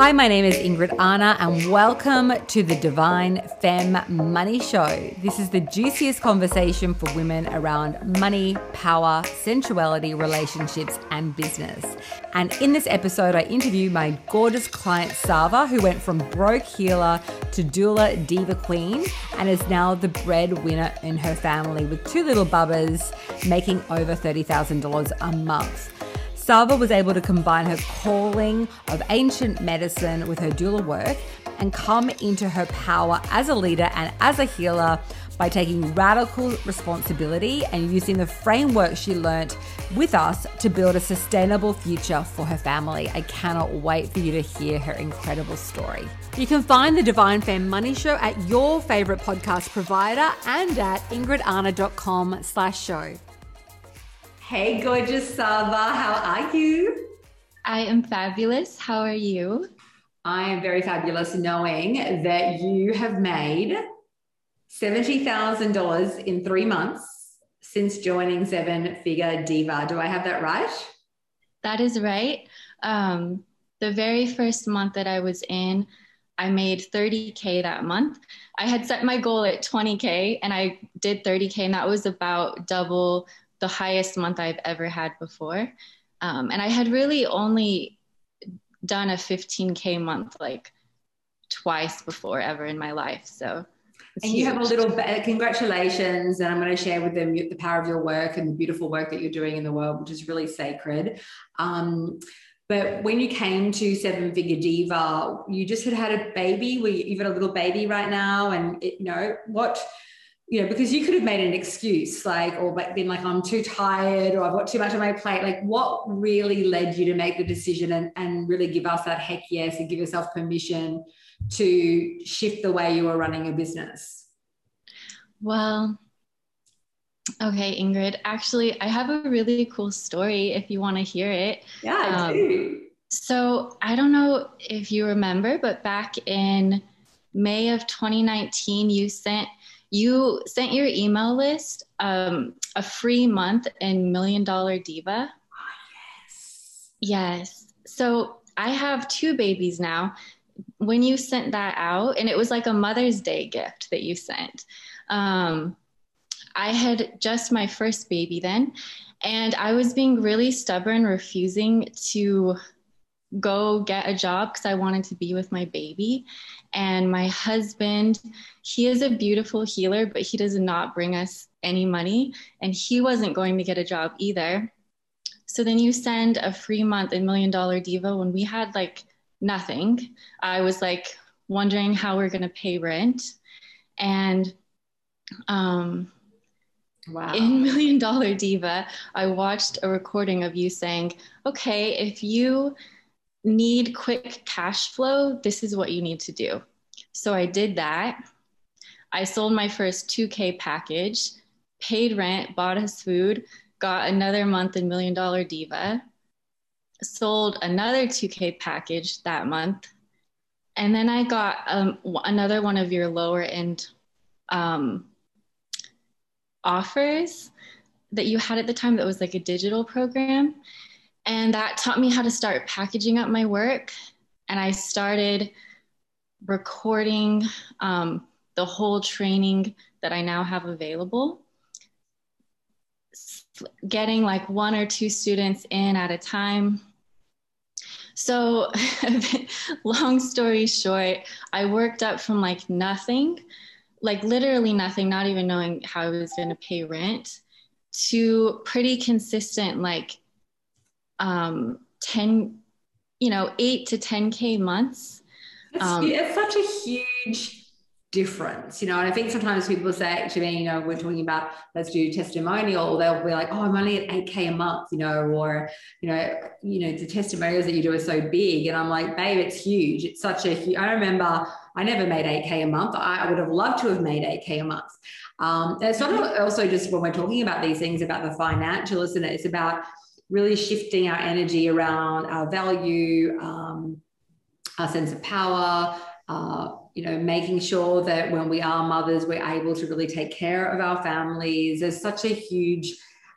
Hi, my name is Ingrid Arna, and welcome to the Divine Femme Money Show. This is the juiciest conversation for women around money, power, sensuality, relationships, and business. And in this episode, I interview my gorgeous client, Sarva, who went from broke healer to doula diva queen and is now the breadwinner in her family with two little bubbas making over $30,000 a month. Sarva was able to combine her calling of ancient medicine with her doula work and come into her power as a leader and as a healer by taking radical responsibility and using the framework she learnt with us to build a sustainable future for her family. I cannot wait for you to hear her incredible story. You can find the Divine Femme Money Show at your favorite podcast provider and at ingridarna.com slash show. Hey, gorgeous Sarva, how are you? I am fabulous. How are you? I am very fabulous knowing that you have made $70,000 in three months since joining Seven Figure Diva. Do I have that right? That is right. Um, the very first month that I was in, I made 30K that month. I had set my goal at 20K and I did 30K, and that was about double the highest month I've ever had before. Um, and I had really only done a 15K month like twice before ever in my life. So, and you have a little congratulations, and I'm going to share with them the power of your work and the beautiful work that you're doing in the world, which is really sacred. Um, but when you came to Seven Figure Diva, you just had had a baby. you've got a little baby right now, and it, you know what you know, because you could have made an excuse like, or been like, I'm too tired or I've got too much on my plate. Like, what really led you to make the decision and, and really give us that heck yes and give yourself permission to shift the way you are running a business? Well, okay, Ingrid. Actually, I have a really cool story if you want to hear it. Yeah, I um, do. So, I don't know if you remember, but back in May of 2019, you sent you sent your email list um, a free month in Million Dollar Diva. Oh, yes. Yes. So I have two babies now. When you sent that out, and it was like a Mother's Day gift that you sent, um, I had just my first baby then, and I was being really stubborn, refusing to go get a job because I wanted to be with my baby. And my husband, he is a beautiful healer, but he does not bring us any money. And he wasn't going to get a job either. So then you send a free month in Million Dollar Diva when we had like nothing. I was like wondering how we're going to pay rent. And um, Wow. In Million Dollar Diva, I watched a recording of you saying, okay, if you need quick cash flow, this is what you need to do. So I did that. I sold my first 2K package, paid rent, bought us food, got another month in Million Dollar Diva, sold another 2K package that month. And then I got um, another one of your lower end um, offers that you had at the time that was like a digital program. And that taught me how to start packaging up my work. And I started recording um, the whole training that I now have available. Getting like one or two students in at a time. So, long story short, I worked up from like nothing, like literally nothing, not even knowing how I was going to pay rent, to pretty consistent, like um, 10, you know, eight to 10K months. It's, um, it's such a huge difference, you know. And I think sometimes people say to me, you know, we're talking about let's do testimonial, they'll be like, oh, I'm only at 8K a month, you know, or, you know, you know, the testimonials that you do are so big. And I'm like, babe, it's huge. It's such a huge, I remember I never made 8K a month. I, would have loved to have made 8K a month. Um, it's not also just when we're talking about these things about the financial, isn't it? It's about really shifting our energy around our value, um, our sense of power, uh, you know, making sure that when we are mothers, we're able to really take care of our families. There's such a huge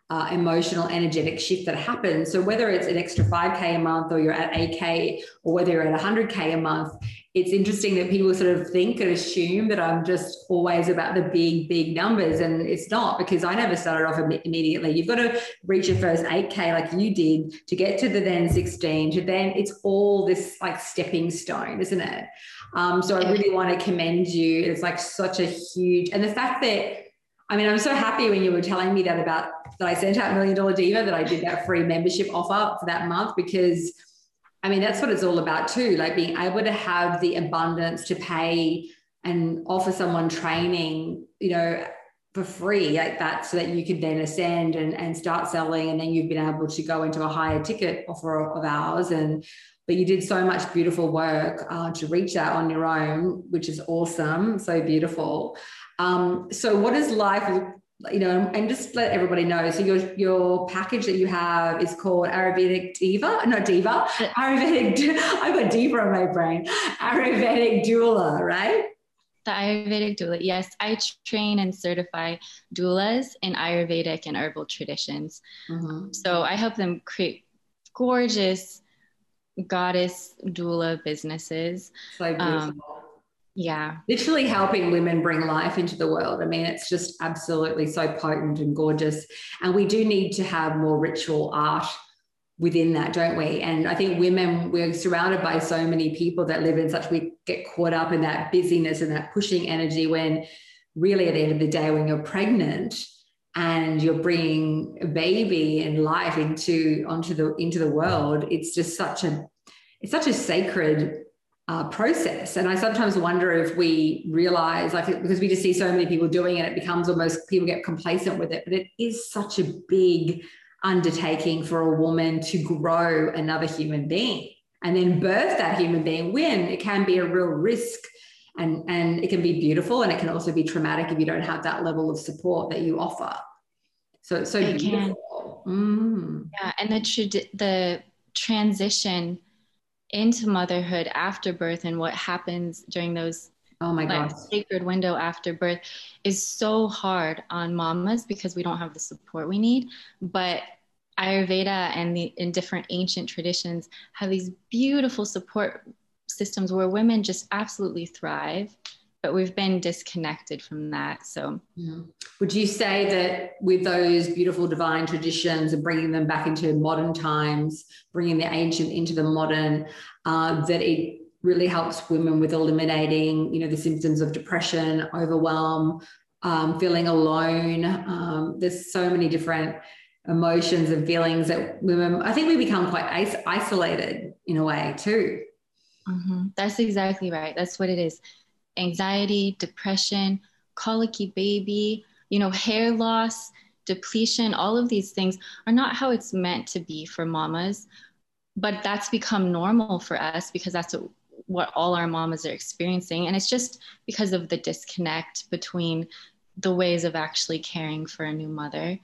uh, emotional, energetic shift that happens. So whether it's an extra 5K a month or you're at 8K or whether you're at 100K a month, it's interesting that people sort of think and assume that I'm just always about the big, big numbers. And it's not because I never started off immediately. You've got to reach your first 8K like you did to get to the then 16, to then it's all this like stepping stone, isn't it? Um, so I really want to commend you. It's like such a huge, and the fact that I mean, I'm so happy when you were telling me that about that I sent out Million Dollar Diva that I did that free membership offer for that month because I mean, that's what it's all about too. Like being able to have the abundance to pay and offer someone training, you know, for free like that so that you could then ascend and, and start selling and then you've been able to go into a higher ticket offer of ours and but you did so much beautiful work uh, to reach that on your own which is awesome so beautiful um, so what is life you know, and just let everybody know. So your your package that you have is called Ayurvedic Diva, not Diva, Ayurvedic. I've got Diva on my brain. Ayurvedic doula, right? The Ayurvedic doula. Yes, I train and certify doulas in Ayurvedic and herbal traditions. Mm-hmm. So I help them create gorgeous goddess doula businesses. So beautiful. Um, yeah. Literally helping women bring life into the world. I mean it's just absolutely so potent and gorgeous. And we do need to have more ritual art within that don't we? And i think women we're surrounded by so many people that live in such we get caught up in that busyness and that pushing energy when really at the end of the day when you're pregnant and you're bringing a baby and life into onto the into the world it's just such a it's such a sacred uh, process. And I sometimes wonder if we realize, like, because we just see so many people doing it, it becomes almost people get complacent with it. But it is such a big undertaking for a woman to grow another human being and then birth that human being when it can be a real risk and and it can be beautiful and it can also be traumatic if you don't have that level of support that you offer so it's so it beautiful mm. yeah and the the transition into motherhood after birth and what happens during those oh my god sacred window after birth is so hard on mamas because we don't have the support we need. But ayurveda and the in different ancient traditions have these beautiful support systems where women just absolutely thrive but we've been disconnected from that. So, yeah. would you say that with those beautiful divine traditions and bringing them back into modern times, bringing the ancient into the modern, uh, that it really helps women with eliminating, you know, the symptoms of depression, overwhelm, um, feeling alone. Um, there's so many different emotions and feelings that women. I think we become quite isolated in a way too. Mm-hmm. That's exactly right. That's what it is anxiety, depression, colicky baby, you know, hair loss, depletion, all of these things are not how it's meant to be for mamas. But that's become normal for us because that's what, all our mamas are experiencing. And it's just because of the disconnect between the ways of actually caring for a new mother.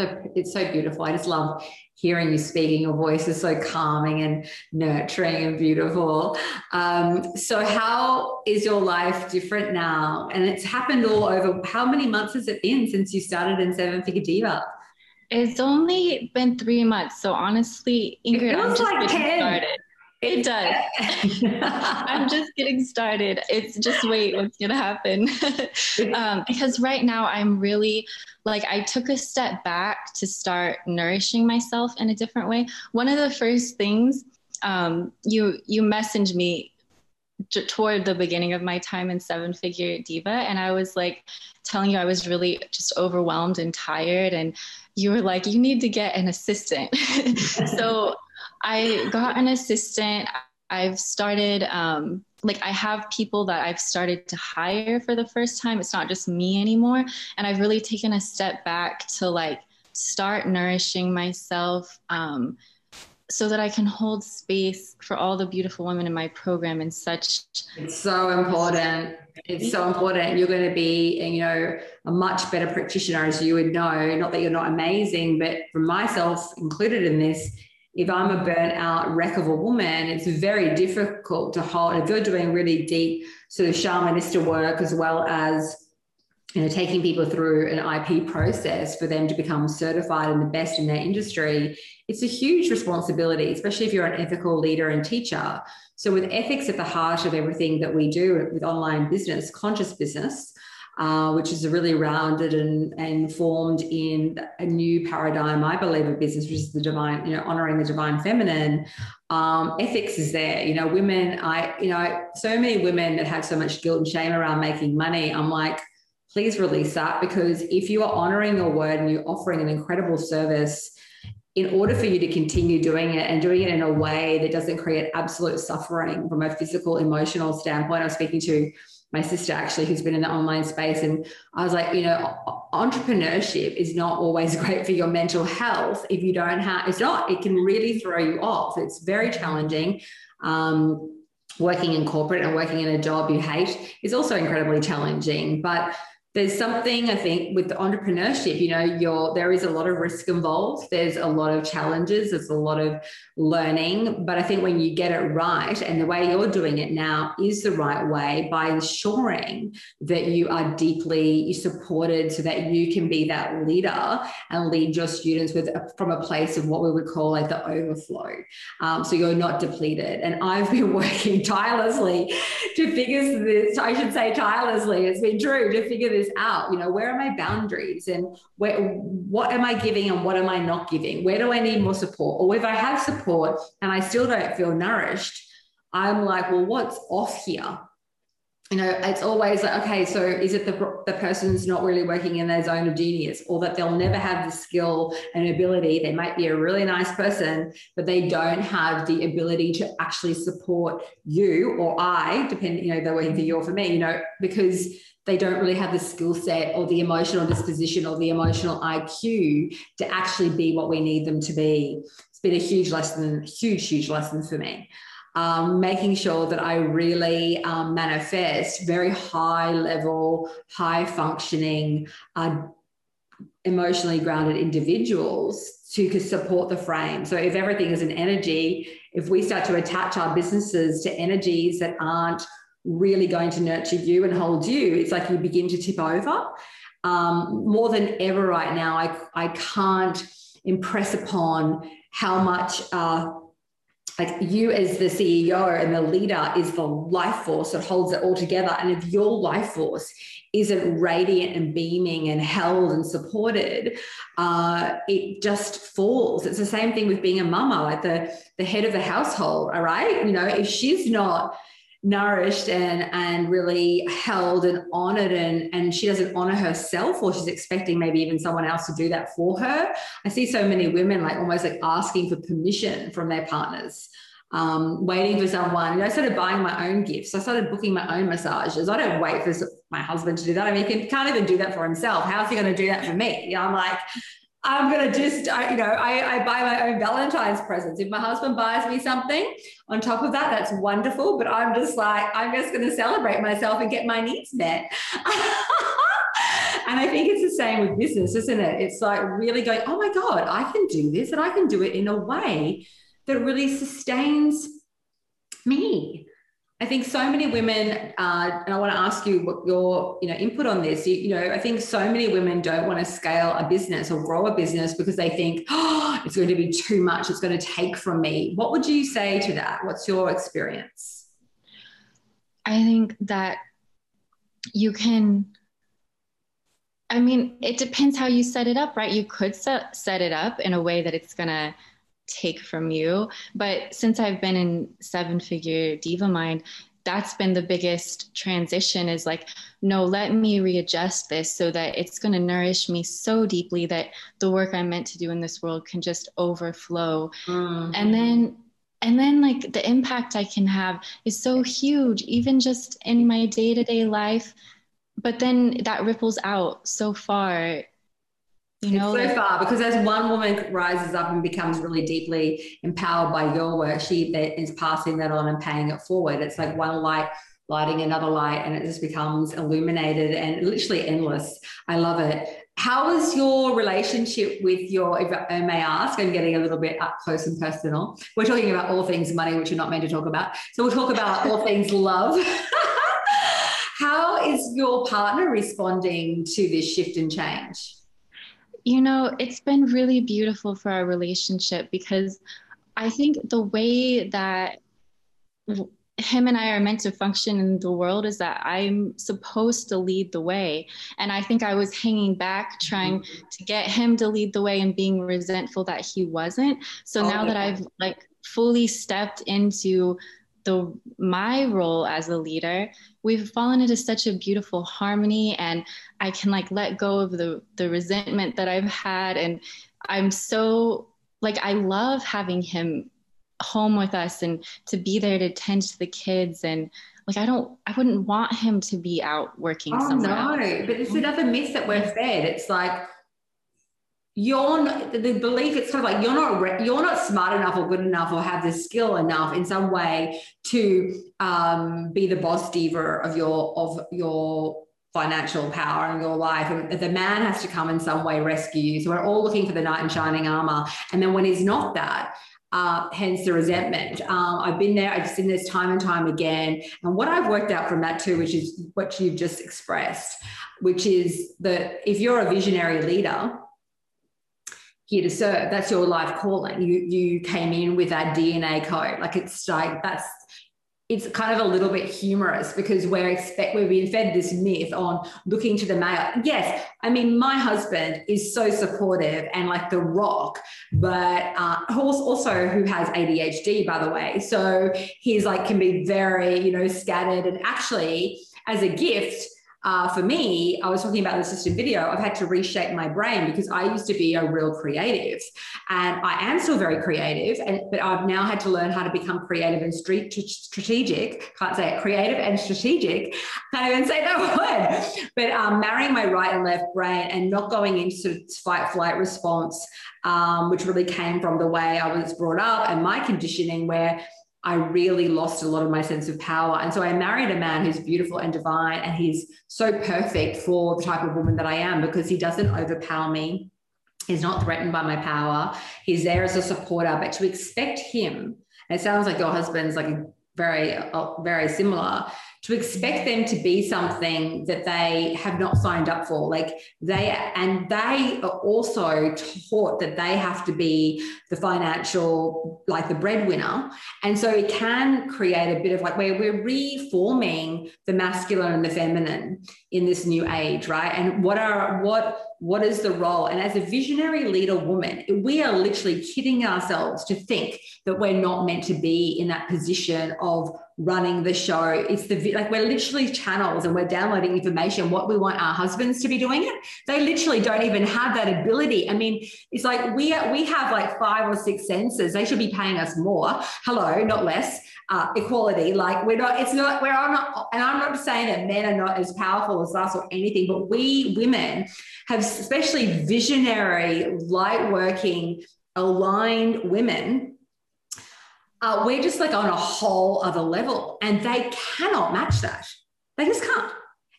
So it's so beautiful. I just love hearing you speaking. Your voice is so calming and nurturing and beautiful. Um, so, how is your life different now? And it's happened all over. How many months has it been since you started in Seven Figure Diva? It's only been three months. So honestly, Ingrid, I'm just like getting 10. started. It does. I'm just getting started. It's just wait, what's gonna happen? um, because right now I'm really like I took a step back to start nourishing myself in a different way. One of the first things um, you you messaged me t- toward the beginning of my time in Seven Figure Diva, and I was like telling you I was really just overwhelmed and tired, and you were like, you need to get an assistant. so I got an assistant. I've started, um, like, I have people that I've started to hire for the first time. It's not just me anymore. And I've really taken a step back to, like, start nourishing myself um, so that I can hold space for all the beautiful women in my program and such. It's so important. It's so important. You're going to be, you know, a much better practitioner, as you would know. Not that you're not amazing, but for myself included in this, if I'm a burnt out wreck of a woman, it's very difficult to hold. If you're doing really deep sort of shamanista work as well as you know, taking people through an IP process for them to become certified and the best in their industry, it's a huge responsibility, especially if you're an ethical leader and teacher. So, with ethics at the heart of everything that we do with online business, conscious business, uh, which is really rounded and, and formed in a new paradigm, I believe, of business, which is the divine, you know, honoring the divine feminine. Um, ethics is there. You know, women, I, you know, so many women that have so much guilt and shame around making money. I'm like, please release that because if you are honoring your word and you're offering an incredible service, in order for you to continue doing it and doing it in a way that doesn't create absolute suffering from a physical, emotional standpoint, I was speaking to my sister actually who's been in the online space and i was like you know entrepreneurship is not always great for your mental health. If you don't have it's not it can really throw you off. It's very challenging. Um, working in corporate and working in a job you hate is also incredibly challenging. But there's something I think with the entrepreneurship, you know, you're, there is a lot of risk involved. There's a lot of challenges. There's a lot of learning. But I think when you get it right and the way you're doing it now is the right way by ensuring that you are deeply supported so that you can be that leader and lead your students with from a place of what we would call like the overflow. Um, so you're not depleted. And I've been working tirelessly to figure this, I should say tirelessly, it's been true to figure this out you know where are my boundaries and where what am i giving and what am i not giving? Where do i need more support? Or if i have support and i still don't feel nourished i'm like well what's off here? You know it's always like okay so is it the, the person's not really working in their zone of genius or that they'll never have the skill and ability? They might be a really nice person but they don't have the ability to actually support you or i depending you know they're working for you or for me you know because they don't really have the skill set or the emotional disposition or the emotional IQ to actually be what we need them to be. It's been a huge lesson, huge, huge lesson for me. Um, making sure that I really um, manifest very high level, high functioning, uh, emotionally grounded individuals to support the frame. So if everything is an energy, if we start to attach our businesses to energies that aren't really going to nurture you and hold you, it's like you begin to tip over. Um, more than ever right now, I, I can't impress upon how much uh, like you as the CEO and the leader is the life force that holds it all together. And if your life force isn't radiant and beaming and held and supported, uh, it just falls. It's the same thing with being a mama, like the, the head of the household, all right? You know, if she's not nourished and and really held and honored and and she doesn't honor herself or she's expecting maybe even someone else to do that for her i see so many women like almost like asking for permission from their partners um, waiting for someone. You know, I started buying my own gifts. I started booking my own massages. I don't wait for my husband to do that. I mean, he can, can't even do that for himself. How's he going to do that for me? You know, I'm like, I'm gonna just, I, you know, I, I buy my own Valentine's presents. If my husband buys me something on top of that, that's wonderful. But I'm just like, I'm just gonna celebrate myself and get my needs met. and I think it's the same with business, isn't it? It's like really going, oh my God, I can do this and I can do it in a way that really sustains. I think so many women, uh, and I want to ask you what your you know input on this. You, you, know, I think so many women don't want to scale a business or grow a business because they think, oh, it's going to be too much. It's going to take from me. What would you say to that? What's your experience? I think that you can. I mean, it depends how you set it up, right? You could set, set it up in a way that it's going to take from you. But since I've been in seven figure diva mind, that's been the biggest transition is like, no, let me readjust this so that it's going to nourish me so deeply that the work I'm meant to do in this world can just overflow. Mm-hmm. And then and then like the impact I can have is so huge, even just in my day-to-day life. But then that ripples out so far you know, it's so far because as one woman rises up and becomes really deeply empowered by your work, she is passing that on and paying it forward. It's like one light lighting another light and it just becomes illuminated and literally endless. I love it. How is your relationship with your, if I may ask, I'm getting a little bit up close and personal. We're talking about all things money, which you're not meant to talk about. So we'll talk about all things love. How is your partner responding to this shift and change? You know, it's been really beautiful for our relationship because I think the way that him and I are meant to function in the world is that I'm supposed to lead the way. And I think I was hanging back trying mm-hmm. to get him to lead the way and being resentful that he wasn't. So oh, now yeah. that I've like fully stepped into the my role as a leader, we've fallen into such a beautiful harmony and I can like let go of the the resentment that I've had and I'm so like I love having him home with us and to be there to tend to the kids and like I don't I wouldn't want him to be out working oh, somewhere. No, else. but it's another myth that we're fed. It's like you're not, the belief it's kind of like you're not you're not smart enough or good enough or have the skill enough in some way to um, be the boss diva of your of your financial power in your life and the man has to come in some way rescue you so we're all looking for the knight in shining armor and then when he's not that uh, hence the resentment. Um, I've been there, I've seen this time and time again. And what I've worked out from that too, which is what you've just expressed, which is that if you're a visionary leader, here to serve, that's your life calling. You you came in with that DNA code. Like it's like that's it's kind of a little bit humorous because we're expect we've been fed this myth on looking to the male. Yes, I mean my husband is so supportive and like the rock, but uh, also who has ADHD by the way. So he's like can be very you know scattered and actually as a gift uh, for me, I was talking about the system video. I've had to reshape my brain because I used to be a real creative, and I am still very creative. And but I've now had to learn how to become creative and strategic. Can't say it. Creative and strategic. Can't even say that word. But um, marrying my right and left brain and not going into sort of fight flight response, um, which really came from the way I was brought up and my conditioning, where I really lost a lot of my sense of power. And so I married a man who's beautiful and divine, and he's so perfect for the type of woman that I am because he doesn't overpower me. He's not threatened by my power. He's there as a supporter, but to expect him, it sounds like your husband's like very, uh, very similar to expect them to be something that they have not signed up for. Like they and they are also taught that they have to be the financial like the breadwinner. And so it can create a bit of like where we're reforming the masculine and the feminine in this new age right? And what are what what is the role? And as a visionary leader woman we are literally kidding ourselves to think that we're not meant to be in that position of running the show. It's the like we're literally channels and we're downloading information. What we want our husbands to be doing it, they literally don't even have that ability. I mean, it's like we we have like five or six senses. They should be paying us more. Hello, not less. Uh, equality. Like we're not. It's not. We're not. And I'm not saying that men are not as powerful as us or anything, but we women have, especially visionary, light working, aligned women uh, we're just like on a whole other level and they cannot match that. They just can't.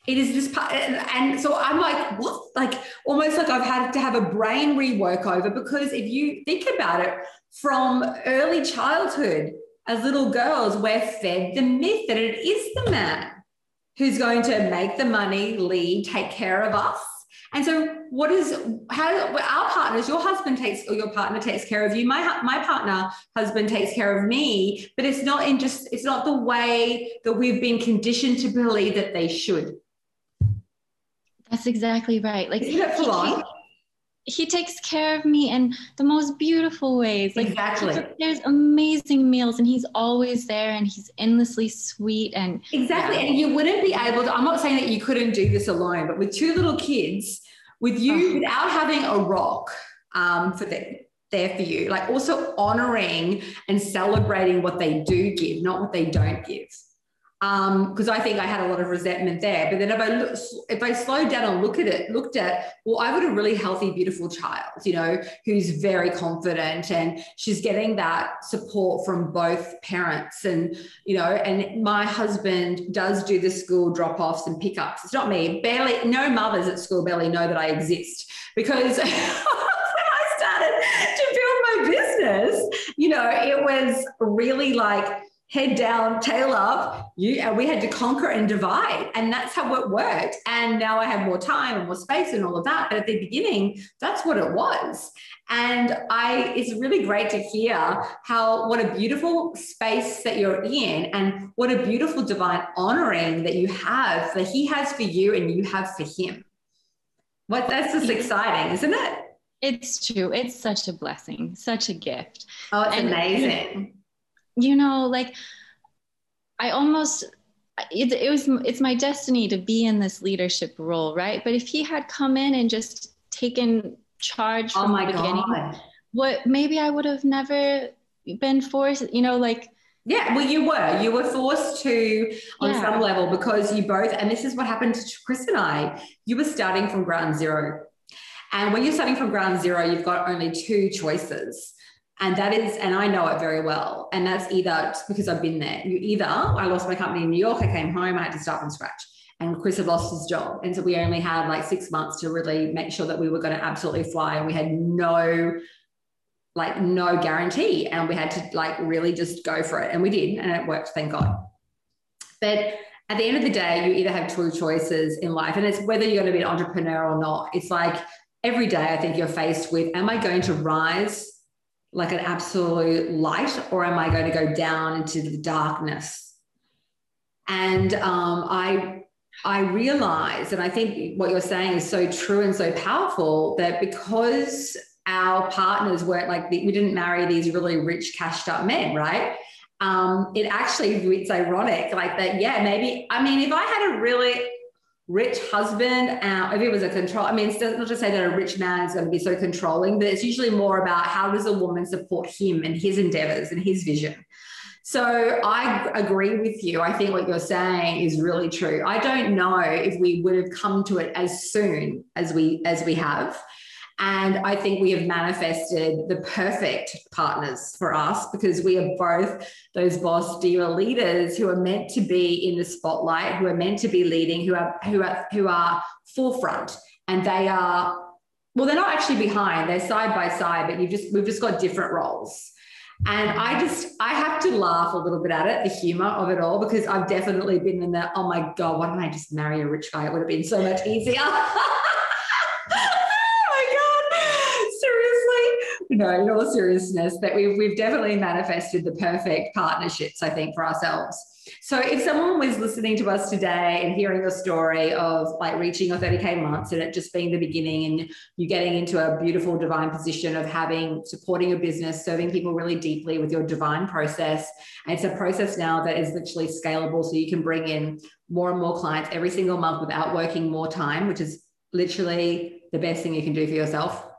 It is just part, and so I'm like, what? Like almost like I've had to have a brain rework over because if you think about it, from early childhood, as little girls, we're fed the myth that it is the man who's going to make the money, lead, take care of us. And so, what is how our partners? Your husband takes or your partner takes care of you. My my partner husband takes care of me, but it's not in just it's not the way that we've been conditioned to believe that they should. That's exactly right. Like Isn't it full? He takes care of me in the most beautiful ways. Like exactly. There's amazing meals and he's always there and he's endlessly sweet and Exactly. Yeah. And you wouldn't be able to I'm not saying that you couldn't do this alone, but with two little kids, with you oh. without having a rock um, for them there for you, like also honoring and celebrating what they do give, not what they don't give because um, I think I had a lot of resentment there. But then if I look, if I slowed down and look at it, looked at, well, I've got a really healthy, beautiful child, you know, who's very confident and she's getting that support from both parents. And, you know, and my husband does do the school drop offs and pickups. It's not me, barely, no mothers at school barely know that I exist because when I started to build my business, you know, it was really like, head down, tail up. You and we had to conquer and divide, and that's how it worked. And now I have more time and more space and all of that. But at the beginning, that's what it was. And I, it's really great to hear how what a beautiful space that you're in, and what a beautiful divine honoring that you have that He has for you and you have for Him. What that's just exciting, isn't it? It's true. It's such a blessing, such a gift. Oh, it's and, amazing you know, like I almost it, it was it's my destiny to be in this leadership role, right? But if he had come in and just taken charge oh from oh the beginning, God. what maybe I would have never been forced, you know, like yeah, well, you were. You were forced to on yeah. some level because you both, and this is what happened to Chris and I. You were starting from ground zero. And when you're starting from ground zero, you've got only two choices. And that is, and I know it very well. And that's either because I've been there. You either, I lost my company in New York, I came home, I had to start from scratch. And Chris had lost his job. And so we only had like six months to really make sure that we were going to absolutely fly. And we had no, like, no guarantee. And we had to like really just go for it. And we did. And it worked, thank God. But at the end of the day, you either have two choices in life. And it's whether you're going to be an entrepreneur or not. It's like every day, I think you're faced with, am I going to rise like an absolute light or am I going to go down into the darkness? And um, I I realized, and I think what you're saying is so true and so powerful that because our partners weren't like we didn't marry these really rich, cashed up men, right? Um, it actually it's ironic, like that. Yeah, maybe. I mean, if I had a really rich husband, uh, if it was a control, I mean, it's not to say that a rich man is going to be so controlling, but it's usually more about how does a woman support him and his endeavors and his vision. So I agree with you. I think what you're saying is really true. I don't know if we would have come to it as soon as we as we have. And I think we have manifested the perfect partners for us because we are both those boss diva leaders who are meant to be in the spotlight, who are meant to be leading, who are who are who are forefront, and they are well, they're not actually behind; they're side by side, but you just we've just got different roles. And I just I have to laugh a little bit at it, the humor of it all, because I've definitely been in the oh my god, why don't I just marry a rich guy? It would have been so much easier. no, in all seriousness, that we've, we've definitely manifested the perfect partnerships, I think, for ourselves. So if someone was listening to us today and hearing a story of like reaching your 30K months and it just being the beginning and you getting into a beautiful divine position of having, supporting your business, serving people really deeply with your divine process. And it's a process now that is literally scalable. So you can bring in more and more clients every single month without working more time, which is literally the best thing you can do for yourself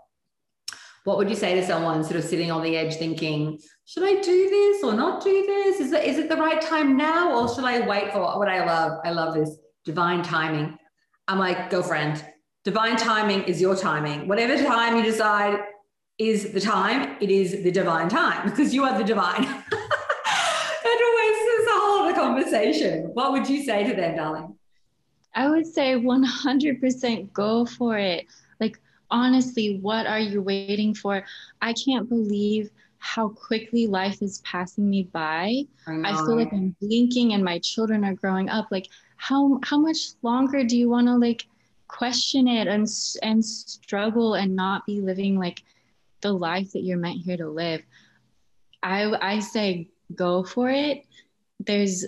what would you say to someone sort of sitting on the edge thinking, should I do this or not do this? Is it, is it the right time now or should I wait for what I love? I love this divine timing. I'm like, girlfriend. Divine timing is your timing. Whatever time you decide is the time, it is the divine time because you are the divine. it always is a whole other conversation. What would you say to them, darling? I would say 100% go for it. Honestly, what are you waiting for? I can't believe how quickly life is passing me by. I, I, feel like I'm blinking and my children are growing up. Like how how much longer do you want to like question it and and struggle and not be living like the life that you're meant here to live? I I say go for it. There's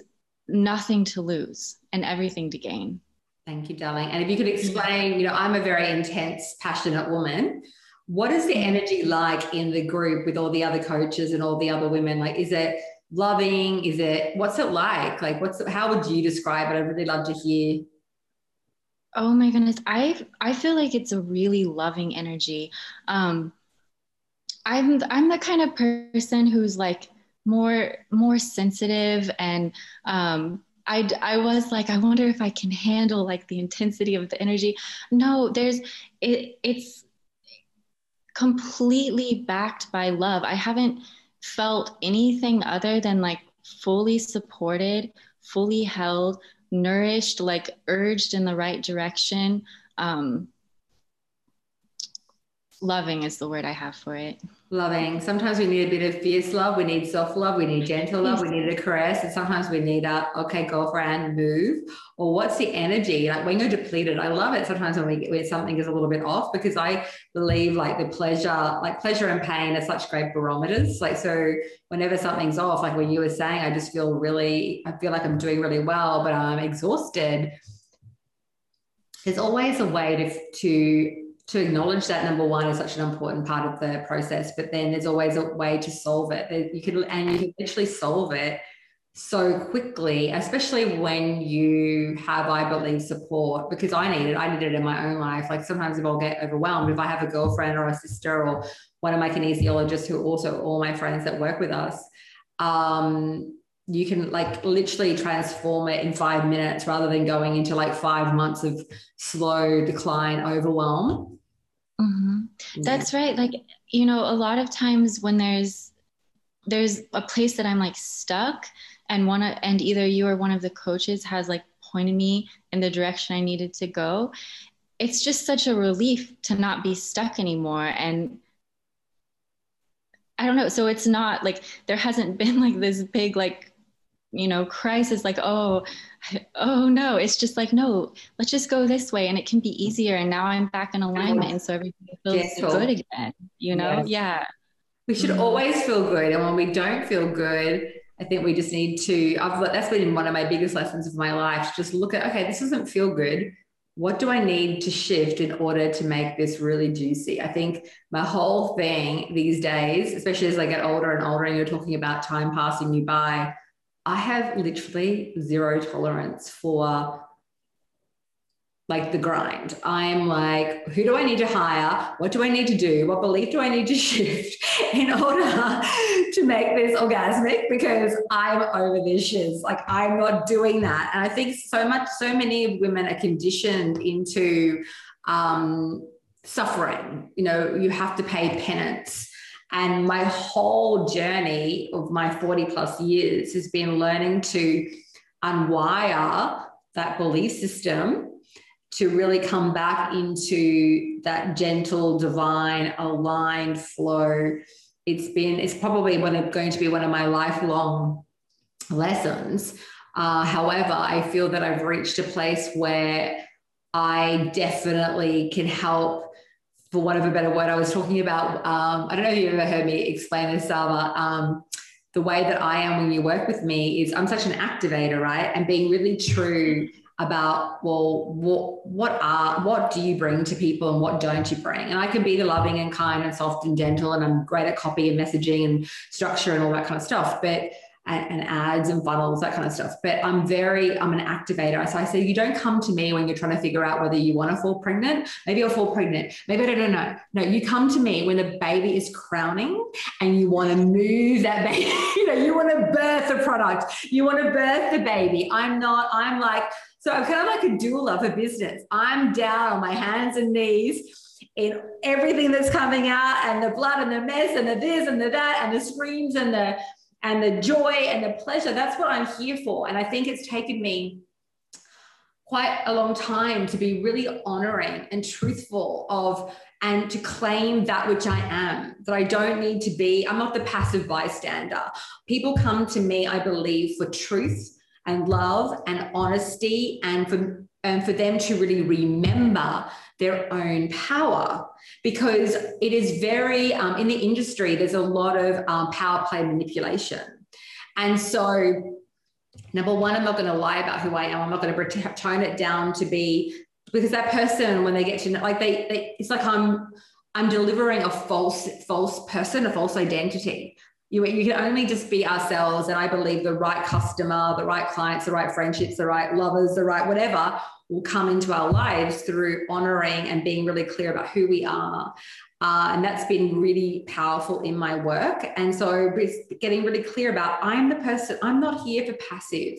nothing to lose and everything to gain. Thank you, darling. And if you could explain, you know, I'm a very intense, passionate woman. What is the energy like in the group with all the other coaches and all the other women? Like, is it loving? Is it what's it like? Like, what's it, how would you describe it? I'd really love to hear. Oh my goodness, I I feel like it's a really loving energy. Um, I'm I'm the kind of person who's like more more sensitive and um, I, I was like, I wonder if I can handle like the intensity of the energy. No, there's, it, it's completely backed by love. I haven't felt anything other than like fully supported, fully held, nourished, like urged in the right direction. Um, loving is the word I have for it. Loving. Sometimes we need a bit of fierce love. We need soft love. We need gentle love. We need a caress. And sometimes we need a, okay, girlfriend, move. Or what's the energy? Like when you're depleted, I love it sometimes when we when something is a little bit off because I believe like the pleasure, like pleasure and pain are such great barometers. Like so whenever something's off, like when you were saying, I just feel really, I feel like I'm doing really well, but I'm exhausted. There's always a way to to to acknowledge that number one is such an important part of the process, but then there's always a way to solve it. You can and you can literally solve it so quickly, especially when you have, I believe, support. Because I need it. I need it in my own life. Like sometimes if I'll get overwhelmed, if I have a girlfriend or a sister or one of my kinesiologists who also all my friends that work with us, um, you can like literally transform it in five minutes rather than going into like five months of slow decline overwhelm Mm-hmm. That's right. Like, you know, a lot of times when there's there's a place that I'm like stuck and one and either you or one of the coaches has like pointed me in the direction I needed to go, it's just such a relief to not be stuck anymore. And I don't know. So it's not like there hasn't been like this big like you know crisis like oh oh no it's just like no let's just go this way and it can be easier and now i'm back in alignment and so everything feels Gentle. good again you know yes. yeah we should mm-hmm. always feel good and when we don't feel good i think we just need to i've that's been one of my biggest lessons of my life just look at okay this doesn't feel good what do I need to shift in order to make this really juicy? I think my whole thing these days, especially as I get older and older, and you're talking about time passing you by, I have literally zero tolerance for like the grind. I'm like, who do I need to hire? What do I need to do? What belief do I need to shift in order to make this orgasmic? Because I'm over this shiz. Like, I'm not doing that. And I think so much, so many women are conditioned into um, suffering. You know, you have to pay penance and my whole journey of my 40 plus years has been learning to unwire that belief system to really come back into that gentle, divine, aligned flow. It's been, it's probably one of, going to be one of my lifelong lessons. Uh, however, I feel that I've reached a place where I definitely can help for want of a better word, I was talking about, um, I don't know if you've ever heard me explain this, Sarva. Um, the way that I am when you work with me is I'm such an activator, right? And being really true about well what what are what do you bring to people and what don't you bring and i can be the loving and kind and soft and gentle and i'm great at copy and messaging and structure and all that kind of stuff but and, and, ads and funnels, that kind of stuff. But I'm very, I'm an activator. So I say, you don't come to me when you're trying to figure out whether you want to fall pregnant. Maybe you'll fall pregnant. Maybe I don't know. No, you come to me when the baby is crowning and you want to move that baby. you know, you want to birth a product. You want to birth the baby. I'm not, I'm like, so I'm kind of like a doula for business. I'm down on my hands and knees in everything that's coming out and the blood and the mess and the this and the that and the screams and the and the joy and the pleasure. That's what I'm here for. And I think it's taken me quite a long time to be really honoring and truthful of and to claim that which I am, that I don't need to be, I'm not the passive bystander. People come to me, I believe, for truth and love and honesty and for and for them to really remember their own power because it is very um, in the industry there's a lot of um, power play manipulation. And so number one i'm not going to lie about who i am. I'm not going to tone it down to be because that person when they get to know like they, they it's like i'm i'm delivering a false false person a false identity. You, you can only just be ourselves and i believe the right customer the right clients the right friendships the right lovers the right whatever will come into our lives through honoring and being really clear about who we are. Uh, and that's been really powerful in my work. And so getting really clear about I'm the person, I'm not here for passive.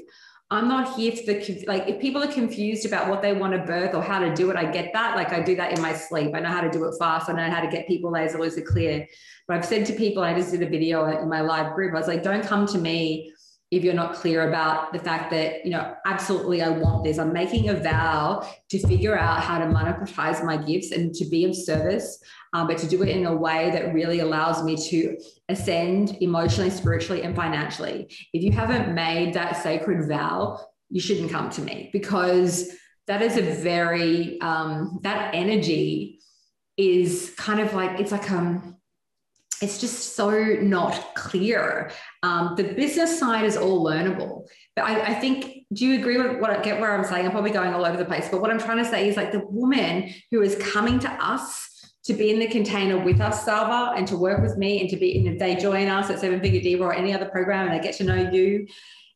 I'm not here for the, like, if people are confused about what they want to birth or how to do it, I get that. Like, I do that in my sleep. I know how to do it fast. I know how to get people laser lucid clear. But I've said to people, I just did a video in my live group, I was like, don't come to me if you're not clear about the fact that, you know, absolutely I want this. I'm making a vow to figure out how to monetize my gifts and to be of service, um, but to do it in a way that really allows me to ascend emotionally, spiritually, and financially. If you haven't made that sacred vow, you shouldn't come to me because that is a very, um, that energy is kind of like, it's like, um, it's just so not clear. Um, the business side is all learnable, but I, I, think. Do you agree with what I get? Where I'm saying, I'm probably going all over the place. But what I'm trying to say is like the woman who is coming to us to be in the container with us, Sarva, and to work with me, and to be. And if they join us at Seven Figure Diva or any other program, and they get to know you,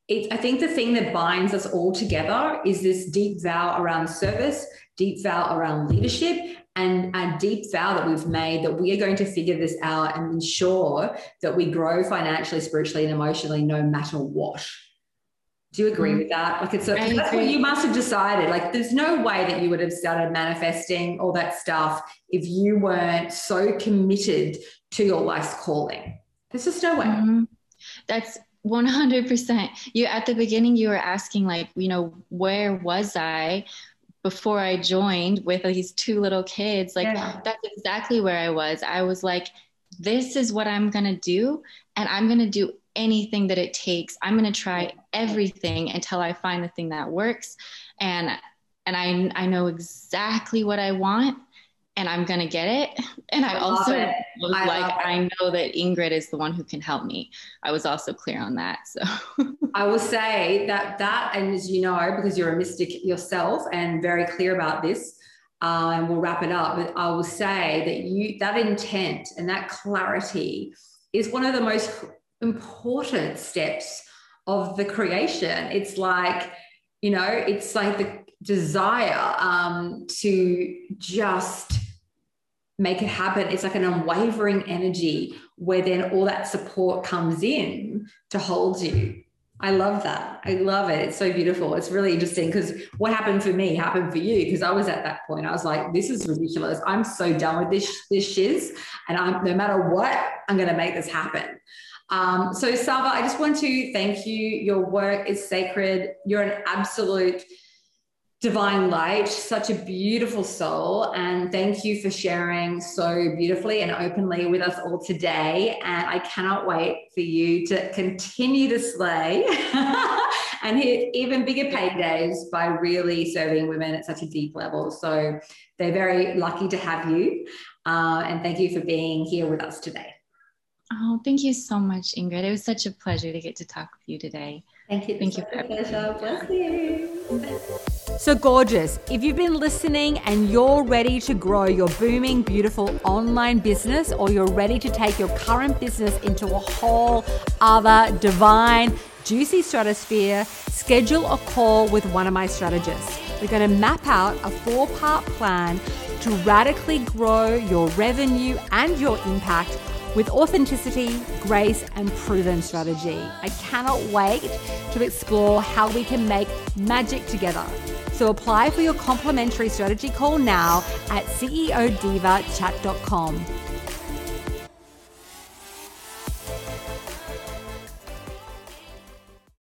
it, I think the thing that binds us all together is this deep vow around service, deep vow around leadership, and a deep vow that we've made that we are going to figure this out and ensure that we grow financially, spiritually, and emotionally no matter what. Do you agree mm. with that? Like it's a, that's what you must have decided. Like there's no way that you would have started manifesting all that stuff if you weren't so committed to your life's calling. There's just no way. Mm-hmm. That's 100%. You at the beginning you were asking like, you know, where was I? Before I joined with these two little kids, like yeah. that's exactly where I was. I was like, this is what I'm going to do. And I'm going to do anything that it takes. I'm going to try everything until I find the thing that works. And, and I, I know exactly what I want and I'm going to get it. And I, I also was I like, I know that Ingrid is the one who can help me. I was also clear on that. So I will say that that, and as you know, because you're a mystic yourself and very clear about this, uh, and we'll wrap it up. But I will say that you that intent and that clarity is one of the most important steps of the creation. It's like, you know, it's like the desire um, to just make it happen. It's like an unwavering energy where then all that support comes in to hold you. I love that. I love it. It's so beautiful. It's really interesting because what happened for me happened for you because I was at that point. I was like, this is ridiculous. I'm so done with this this shiz, and I'm no matter what, I'm going to make this happen. Um, so Sarva, I just want to thank you. Your work is sacred. You're an absolute divine light, such a beautiful soul. And thank you for sharing so beautifully and openly with us all today. And I cannot wait for you to continue to slay and hit even bigger paydays by really serving women at such a deep level. So they're very lucky to have you. Uh, and thank you for being here with us today. Oh, thank you so much, Ingrid. It was such a pleasure to get to talk with you today. Thank you. Thank you for pleasure. Bless you. So gorgeous. If you've been listening and you're ready to grow your booming, beautiful online business, or you're ready to take your current business into a whole other divine, juicy stratosphere, schedule a call with one of my strategists. We're going to map out a four part plan to radically grow your revenue and your impact with authenticity, grace, and proven strategy. I cannot wait to explore how we can make magic together. So apply for your complimentary strategy call now at ceodivachat.com.